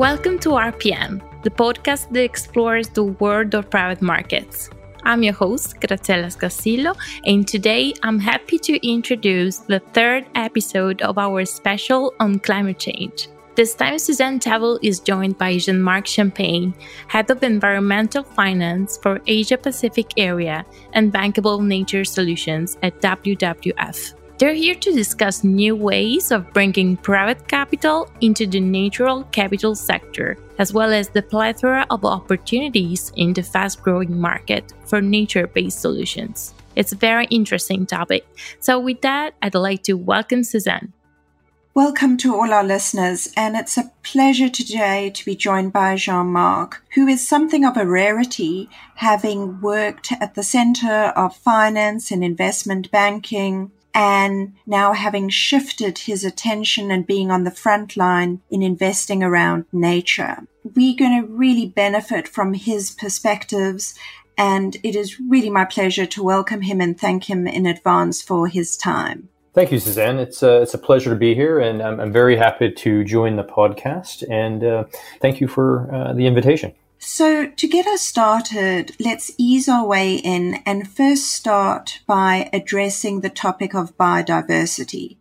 Welcome to RPM, the podcast that explores the world of private markets. I'm your host, Graziella Scassillo, and today I'm happy to introduce the third episode of our special on climate change. This time, Suzanne Tavill is joined by Jean Marc Champagne, Head of Environmental Finance for Asia Pacific Area and Bankable Nature Solutions at WWF. They're here to discuss new ways of bringing private capital into the natural capital sector, as well as the plethora of opportunities in the fast growing market for nature based solutions. It's a very interesting topic. So, with that, I'd like to welcome Suzanne. Welcome to all our listeners, and it's a pleasure today to be joined by Jean Marc, who is something of a rarity, having worked at the center of finance and investment banking, and now having shifted his attention and being on the front line in investing around nature. We're going to really benefit from his perspectives and it is really my pleasure to welcome him and thank him in advance for his time. Thank you, Suzanne. It's a, it's a pleasure to be here, and I'm, I'm very happy to join the podcast. And uh, thank you for uh, the invitation. So, to get us started, let's ease our way in and first start by addressing the topic of biodiversity.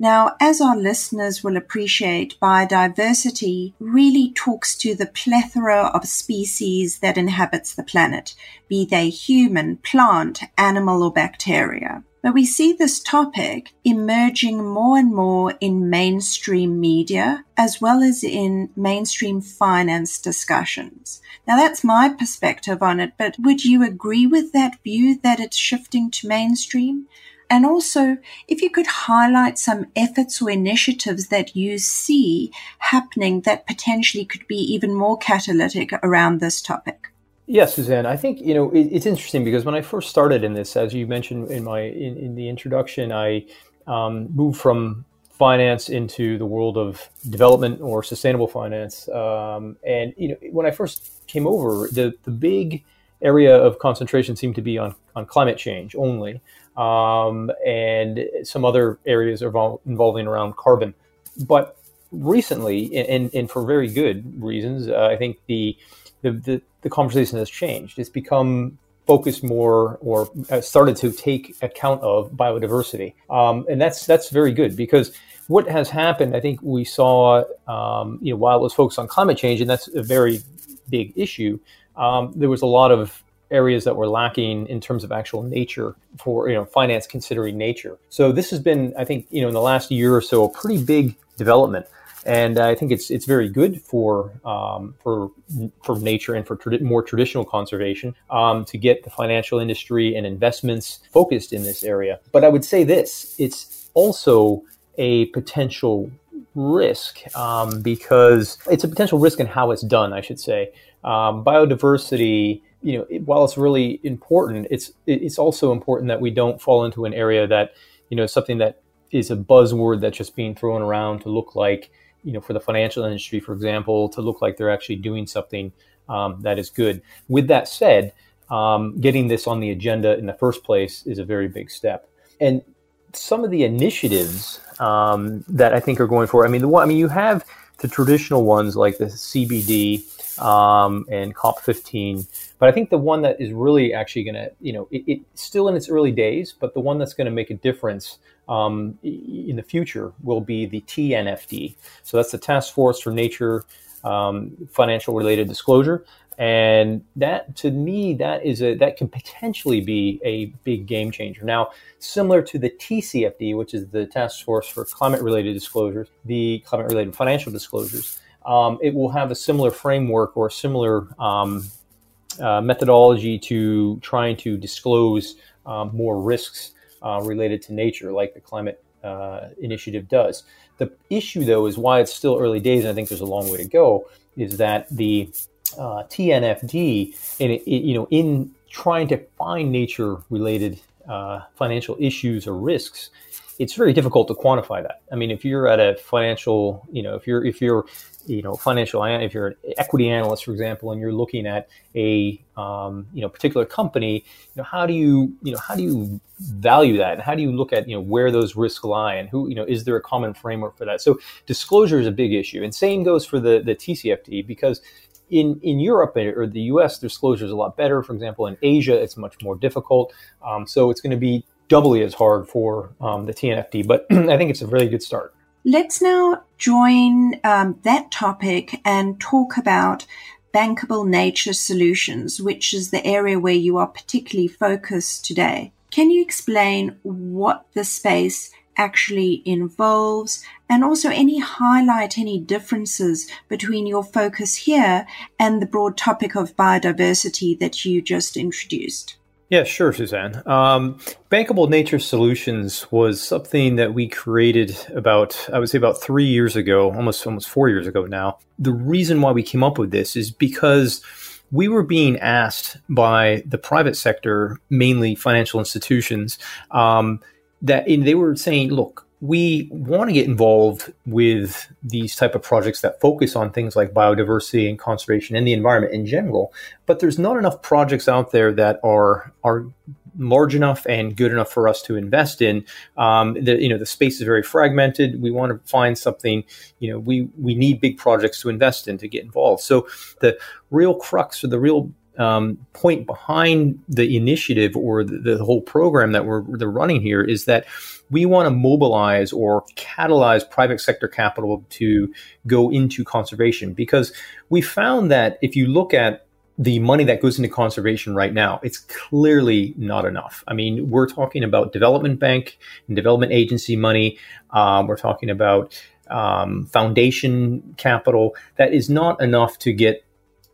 Now, as our listeners will appreciate, biodiversity really talks to the plethora of species that inhabits the planet, be they human, plant, animal, or bacteria. But we see this topic emerging more and more in mainstream media as well as in mainstream finance discussions. Now that's my perspective on it, but would you agree with that view that it's shifting to mainstream? And also, if you could highlight some efforts or initiatives that you see happening that potentially could be even more catalytic around this topic. Yes, Suzanne. I think you know it, it's interesting because when I first started in this, as you mentioned in my in, in the introduction, I um, moved from finance into the world of development or sustainable finance. Um, and you know, when I first came over, the the big area of concentration seemed to be on on climate change only, um, and some other areas are involving around carbon. But recently, and, and for very good reasons, uh, I think the the, the, the conversation has changed. It's become focused more or uh, started to take account of biodiversity, um, and that's that's very good because what has happened, I think we saw, um, you know, while it was focused on climate change, and that's a very big issue, um, there was a lot of areas that were lacking in terms of actual nature for you know finance considering nature. So this has been, I think, you know, in the last year or so, a pretty big development and I think it's it's very good for um, for for nature and for more traditional conservation um, to get the financial industry and investments focused in this area. But I would say this: it's also a potential risk um, because it's a potential risk in how it's done. I should say um, biodiversity. You know, it, while it's really important, it's it's also important that we don't fall into an area that you know something that is a buzzword that's just being thrown around to look like you know, for the financial industry, for example, to look like they're actually doing something um, that is good. With that said, um, getting this on the agenda in the first place is a very big step. And some of the initiatives um, that I think are going for, I mean, the one, I mean, you have the traditional ones like the CBD um, and COP15, but I think the one that is really actually going to, you know, it, it's still in its early days, but the one that's going to make a difference um, in the future will be the TNFD. So that's the Task Force for Nature um, Financial Related Disclosure. And that, to me, that is a that can potentially be a big game changer. Now, similar to the TCFD, which is the Task Force for Climate Related Disclosures, the Climate Related Financial Disclosures, um, it will have a similar framework or similar um, uh, methodology to trying to disclose um, more risks uh, related to nature, like the climate uh, initiative does. The issue, though, is why it's still early days, and I think there's a long way to go. Is that the uh, TNFD, in, you know, in trying to find nature-related uh, financial issues or risks, it's very difficult to quantify that. I mean, if you're at a financial, you know, if you're if you're you know financial if you're an equity analyst for example and you're looking at a um, you know particular company you know how do you you know how do you value that? And how do you look at you know where those risks lie and who you know is there a common framework for that? So disclosure is a big issue and same goes for the the TCFD because in in europe or the us disclosure is a lot better. For example in asia it's much more difficult. Um, so it's going to be doubly as hard for um, the TNFD but i think it's a really good start let's now join um, that topic and talk about bankable nature solutions, which is the area where you are particularly focused today. Can you explain what the space actually involves and also any highlight any differences between your focus here and the broad topic of biodiversity that you just introduced? Yeah, sure, Suzanne. Um, Bankable Nature Solutions was something that we created about, I would say, about three years ago, almost almost four years ago now. The reason why we came up with this is because we were being asked by the private sector, mainly financial institutions, um, that they were saying, "Look, we want to get involved with these type of projects that focus on things like biodiversity and conservation and the environment in general but there's not enough projects out there that are are large enough and good enough for us to invest in. Um, the you know the space is very fragmented. We want to find something you know we we need big projects to invest in to get involved. So the real crux or the real um, point behind the initiative or the, the whole program that we're, running here is that we want to mobilize or catalyze private sector capital to go into conservation because we found that if you look at the money that goes into conservation right now, it's clearly not enough. I mean, we're talking about development bank and development agency money. Um, we're talking about um, foundation capital. That is not enough to get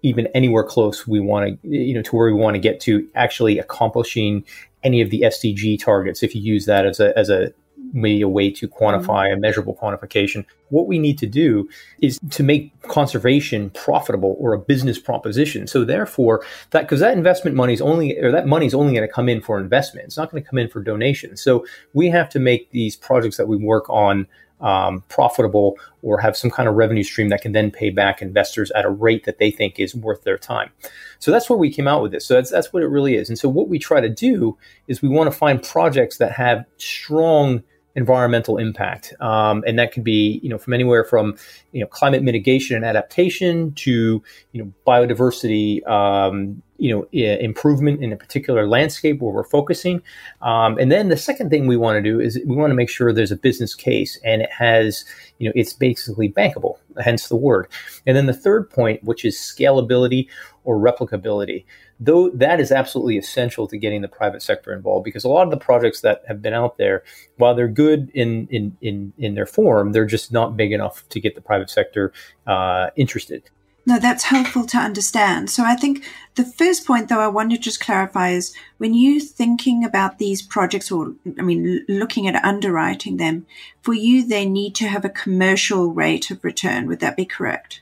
even anywhere close we want to you know to where we want to get to actually accomplishing any of the SDG targets if you use that as a as a maybe a way to quantify mm-hmm. a measurable quantification. What we need to do is to make conservation profitable or a business proposition. So therefore, that because that investment money is only or that money is only going to come in for investment. It's not going to come in for donations. So we have to make these projects that we work on um, profitable or have some kind of revenue stream that can then pay back investors at a rate that they think is worth their time. So that's where we came out with this. So that's, that's what it really is. And so what we try to do is we want to find projects that have strong environmental impact. Um, and that could be, you know, from anywhere from, you know, climate mitigation and adaptation to, you know, biodiversity, um, you know, improvement in a particular landscape where we're focusing. Um, and then the second thing we want to do is we want to make sure there's a business case and it has, you know, it's basically bankable, hence the word. And then the third point, which is scalability or replicability though that is absolutely essential to getting the private sector involved because a lot of the projects that have been out there while they're good in in in, in their form they're just not big enough to get the private sector uh, interested no, that's helpful to understand. So I think the first point, though, I want to just clarify is when you thinking about these projects, or I mean, looking at underwriting them, for you, they need to have a commercial rate of return. Would that be correct?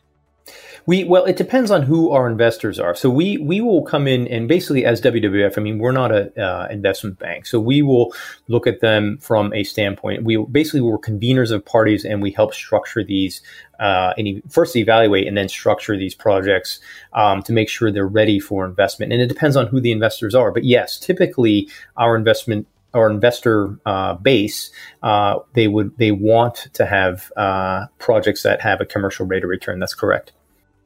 We well, it depends on who our investors are. So we we will come in and basically as WWF, I mean, we're not a uh, investment bank, so we will look at them from a standpoint. We basically we're conveners of parties, and we help structure these uh, and first evaluate and then structure these projects um, to make sure they're ready for investment. And it depends on who the investors are. But yes, typically our investment our investor uh, base, uh, they would they want to have uh, projects that have a commercial rate of return. That's correct.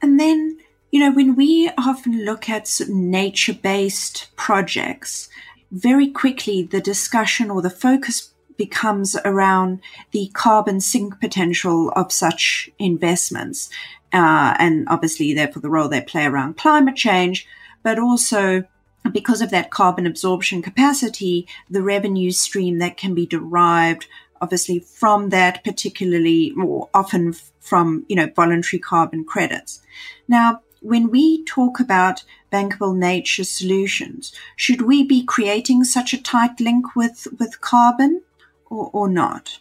And then, you know, when we often look at nature based projects, very quickly the discussion or the focus becomes around the carbon sink potential of such investments. Uh, and obviously, therefore, the role they play around climate change, but also because of that carbon absorption capacity, the revenue stream that can be derived obviously from that particularly or often from you know voluntary carbon credits now when we talk about bankable nature solutions should we be creating such a tight link with with carbon or, or not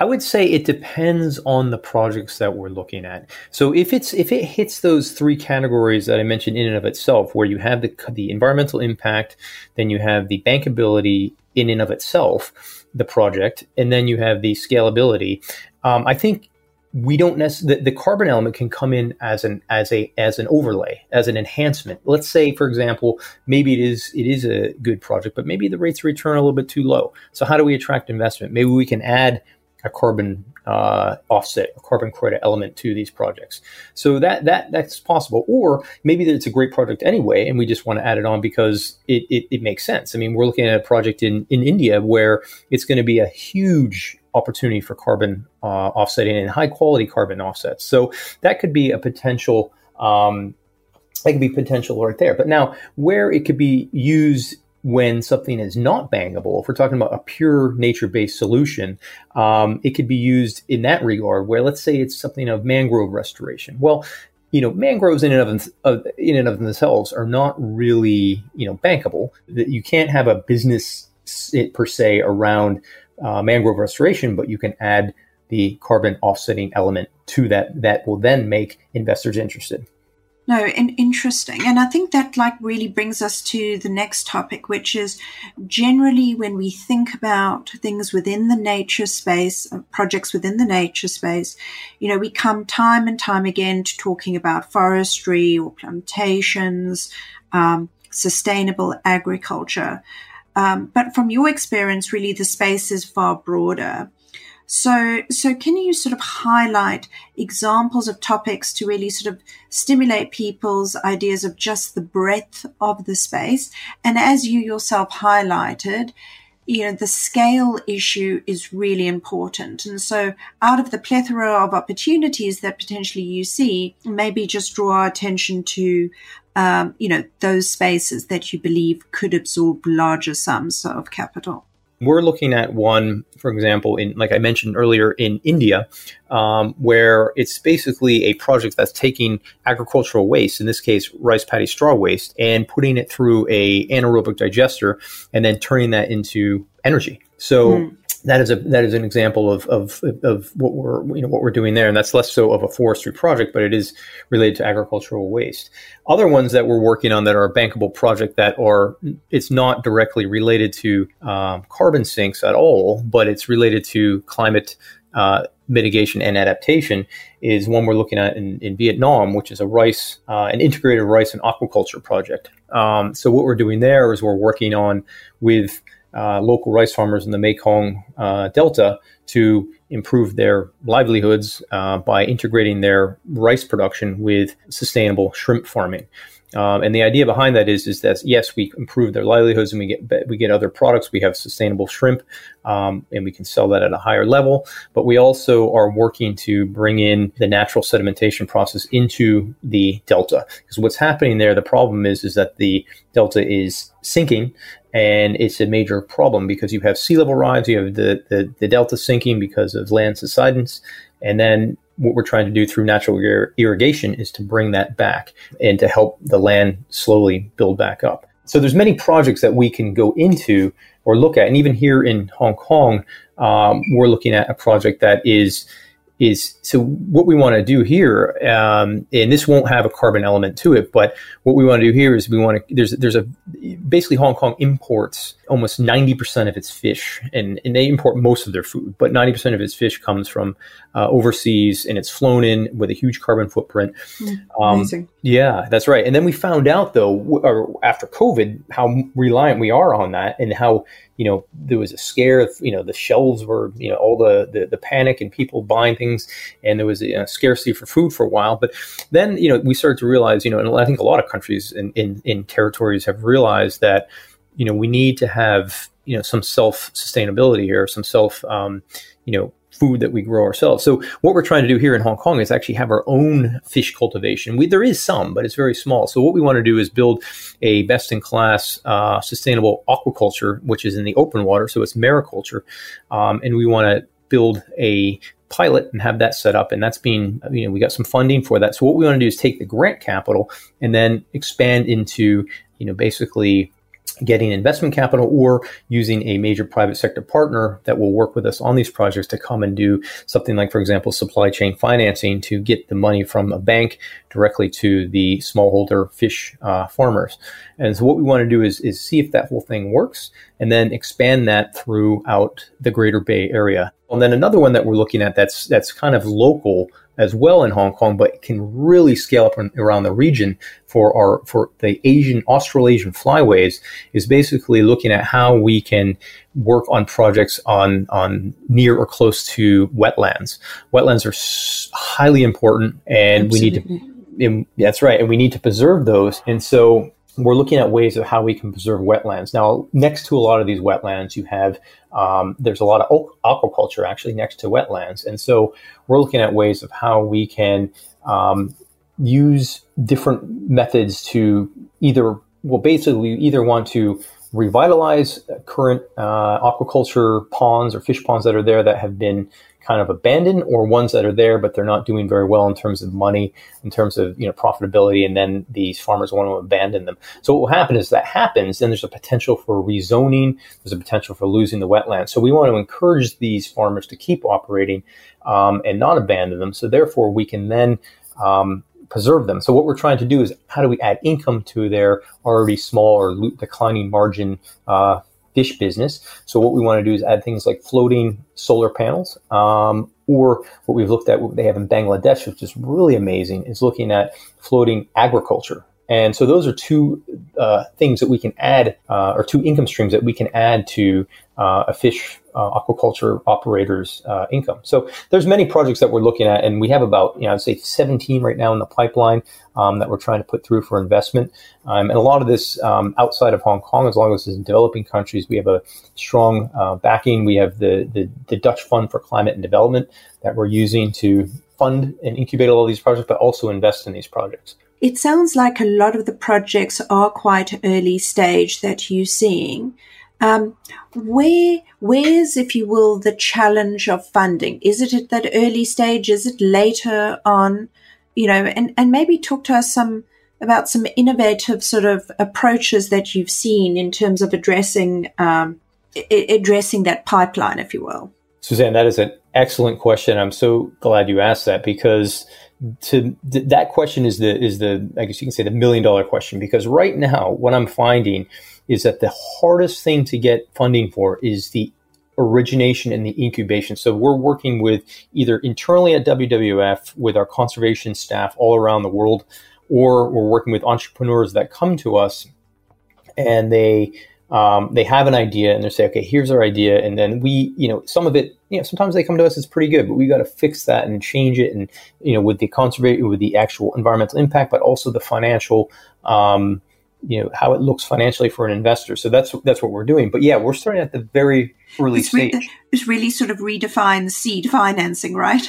I would say it depends on the projects that we're looking at. So if it's if it hits those three categories that I mentioned in and of itself, where you have the the environmental impact, then you have the bankability in and of itself, the project, and then you have the scalability. Um, I think we don't necessarily the, the, carbon element can come in as an as a as an overlay as an enhancement. Let's say for example maybe it is it is a good project but maybe the rates of return are a little bit too low. So how do we attract investment? Maybe we can add a carbon uh, offset, a carbon credit element to these projects. So that that that's possible. Or maybe that it's a great project anyway, and we just want to add it on because it, it, it makes sense. I mean, we're looking at a project in, in India where it's going to be a huge opportunity for carbon uh, offsetting and high quality carbon offsets. So that could be a potential. Um, that could be potential right there. But now, where it could be used when something is not bankable, if we're talking about a pure nature based solution, um, it could be used in that regard, where let's say it's something of mangrove restoration. Well, you know, mangroves in and of, in and of themselves are not really, you know, bankable. That you can't have a business per se around uh, mangrove restoration, but you can add the carbon offsetting element to that that will then make investors interested. No, and interesting. And I think that like really brings us to the next topic, which is generally when we think about things within the nature space, uh, projects within the nature space, you know, we come time and time again to talking about forestry or plantations, um, sustainable agriculture. Um, but from your experience, really, the space is far broader. So, so can you sort of highlight examples of topics to really sort of stimulate people's ideas of just the breadth of the space? And as you yourself highlighted, you know, the scale issue is really important. And so out of the plethora of opportunities that potentially you see, maybe just draw our attention to, um, you know, those spaces that you believe could absorb larger sums of capital. We're looking at one, for example, in like I mentioned earlier in India, um, where it's basically a project that's taking agricultural waste, in this case rice paddy straw waste, and putting it through a anaerobic digester, and then turning that into energy. So. Mm that is a that is an example of, of of what we're you know what we're doing there, and that's less so of a forestry project, but it is related to agricultural waste. Other ones that we're working on that are a bankable project that are it's not directly related to um, carbon sinks at all, but it's related to climate uh, mitigation and adaptation is one we're looking at in, in Vietnam, which is a rice, uh, an integrated rice and aquaculture project. Um, so what we're doing there is we're working on with uh, local rice farmers in the Mekong uh, Delta to improve their livelihoods uh, by integrating their rice production with sustainable shrimp farming. Um, and the idea behind that is, is that yes, we improve their livelihoods and we get we get other products. We have sustainable shrimp, um, and we can sell that at a higher level. But we also are working to bring in the natural sedimentation process into the delta because what's happening there, the problem is, is that the delta is sinking and it's a major problem because you have sea level rise, you have the, the, the delta sinking because of land subsidence, and then what we're trying to do through natural ir- irrigation is to bring that back and to help the land slowly build back up. So there's many projects that we can go into or look at, and even here in Hong Kong, um, we're looking at a project that is is so what we want to do here, um, and this won't have a carbon element to it, but what we want to do here is we want to there's there's a basically Hong Kong imports almost 90% of its fish and, and they import most of their food, but 90% of its fish comes from uh, overseas and it's flown in with a huge carbon footprint. Mm, um. Yeah, that's right. And then we found out though, or after COVID, how reliant we are on that and how you know, there was a scare. of, You know, the shelves were, you know, all the, the, the panic and people buying things, and there was a, a, scarcity for food for a while. But then, you know, we started to realize, you know, and I think a lot of countries in, in, in territories have realized that, you know, we need to have, you know, some self sustainability here, some self, um, you know, food that we grow ourselves. So what we're trying to do here in Hong Kong is actually have our own fish cultivation. We, there is some, but it's very small. So what we want to do is build a best-in-class uh, sustainable aquaculture, which is in the open water. So it's mariculture, um, and we want to build a pilot and have that set up and that's being you know we got some funding for that so what we want to do is take the grant capital and then expand into you know basically getting investment capital or using a major private sector partner that will work with us on these projects to come and do something like, for example, supply chain financing to get the money from a bank directly to the smallholder fish uh, farmers. And so what we want to do is, is see if that whole thing works and then expand that throughout the greater Bay Area. And then another one that we're looking at that's that's kind of local as well in Hong Kong, but can really scale up around the region for our for the Asian Australasian flyways is basically looking at how we can work on projects on on near or close to wetlands. Wetlands are highly important, and Absolutely. we need to. And that's right, and we need to preserve those. And so we're looking at ways of how we can preserve wetlands. Now, next to a lot of these wetlands, you have um, there's a lot of aquaculture actually next to wetlands, and so we're looking at ways of how we can um, use different methods to either well, basically, either want to revitalize current uh, aquaculture ponds or fish ponds that are there that have been kind of abandoned or ones that are there but they're not doing very well in terms of money in terms of you know profitability and then these farmers want to abandon them. So what will happen is that happens then there's a potential for rezoning there's a potential for losing the wetlands. So we want to encourage these farmers to keep operating um, and not abandon them. So therefore we can then um, preserve them. So what we're trying to do is how do we add income to their already small or declining margin uh, fish business. So what we want to do is add things like floating solar panels, um, or what we've looked at, what they have in Bangladesh, which is really amazing, is looking at floating agriculture. And so those are two uh, things that we can add, uh, or two income streams that we can add to uh, a fish uh, aquaculture operator's uh, income. So there's many projects that we're looking at, and we have about, you know, I'd say 17 right now in the pipeline um, that we're trying to put through for investment. Um, and a lot of this um, outside of Hong Kong, as long as it's in developing countries, we have a strong uh, backing. We have the, the, the Dutch Fund for Climate and Development that we're using to fund and incubate all these projects, but also invest in these projects. It sounds like a lot of the projects are quite early stage that you're seeing. Um, where, where's, if you will, the challenge of funding? Is it at that early stage? Is it later on? You know, and, and maybe talk to us some about some innovative sort of approaches that you've seen in terms of addressing um, I- addressing that pipeline, if you will. Suzanne, that is an excellent question. I'm so glad you asked that because to th- that question is the is the I guess you can say the million dollar question because right now what I'm finding is that the hardest thing to get funding for is the origination and the incubation. So we're working with either internally at WWF with our conservation staff all around the world, or we're working with entrepreneurs that come to us and they um, they have an idea and they say, okay, here's our idea. And then we, you know, some of it, you know, sometimes they come to us, it's pretty good, but we got to fix that and change it. And, you know, with the conservation, with the actual environmental impact, but also the financial, um, you know, how it looks financially for an investor. So that's, that's what we're doing. But yeah, we're starting at the very early it's stage. Re- it's really sort of redefine seed financing, right?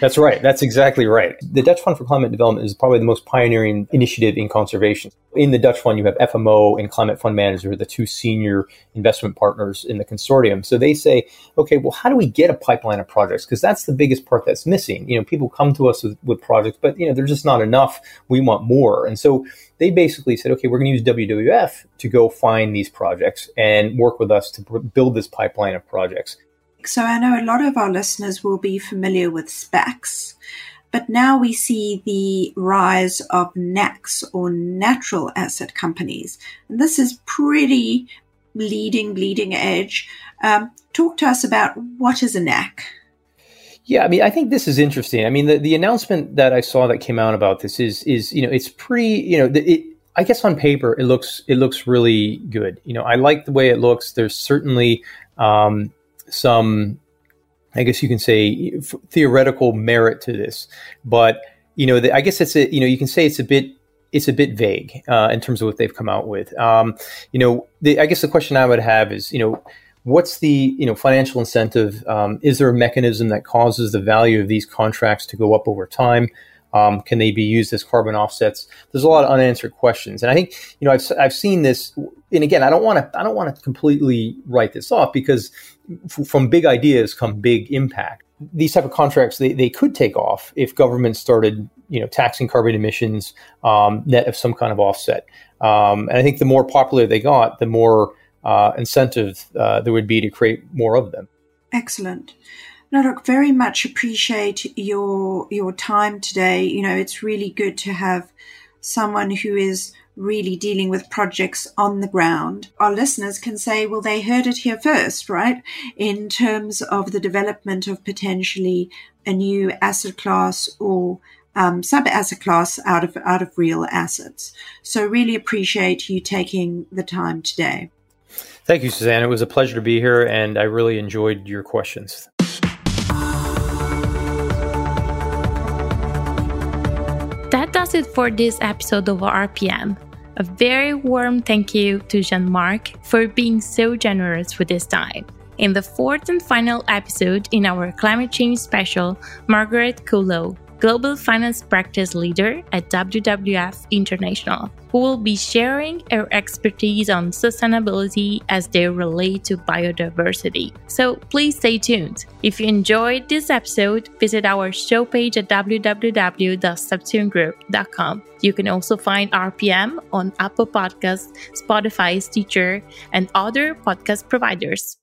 That's right. That's exactly right. The Dutch Fund for Climate Development is probably the most pioneering initiative in conservation. In the Dutch Fund, you have FMO and Climate Fund Manager, the two senior investment partners in the consortium. So they say, okay, well, how do we get a pipeline of projects? Because that's the biggest part that's missing. You know, people come to us with, with projects, but, you know, there's just not enough. We want more. And so they basically said, okay, we're going to use WWF to go find these projects and work with us to build this pipeline of projects. So I know a lot of our listeners will be familiar with SPACs, but now we see the rise of NACs or natural asset companies. And this is pretty leading, bleeding edge. Um, talk to us about what is a NAC. Yeah, I mean, I think this is interesting. I mean, the, the announcement that I saw that came out about this is is you know it's pretty you know it. I guess on paper it looks it looks really good. You know, I like the way it looks. There's certainly um, some, I guess you can say, f- theoretical merit to this. But you know, the, I guess it's a you know you can say it's a bit it's a bit vague uh, in terms of what they've come out with. Um, you know, the, I guess the question I would have is, you know, what's the you know financial incentive? Um, is there a mechanism that causes the value of these contracts to go up over time? Um, can they be used as carbon offsets? There's a lot of unanswered questions, and I think you know I've I've seen this. And again, I don't want to I don't want to completely write this off because f- from big ideas come big impact. These type of contracts they, they could take off if governments started you know, taxing carbon emissions um, net of some kind of offset. Um, and I think the more popular they got, the more uh, incentive uh, there would be to create more of them. Excellent. No, look, very much appreciate your your time today. You know, it's really good to have someone who is really dealing with projects on the ground. Our listeners can say, well, they heard it here first, right? In terms of the development of potentially a new asset class or um, sub asset class out of out of real assets. So really appreciate you taking the time today. Thank you, Suzanne. It was a pleasure to be here, and I really enjoyed your questions. That does it for this episode of RPM. A very warm thank you to Jean Marc for being so generous with his time. In the fourth and final episode in our climate change special, Margaret Kuhlow global finance practice leader at WWF International, who will be sharing her expertise on sustainability as they relate to biodiversity. So please stay tuned. If you enjoyed this episode, visit our show page at www.stepstonegroup.com. You can also find RPM on Apple Podcasts, Spotify, Stitcher, and other podcast providers.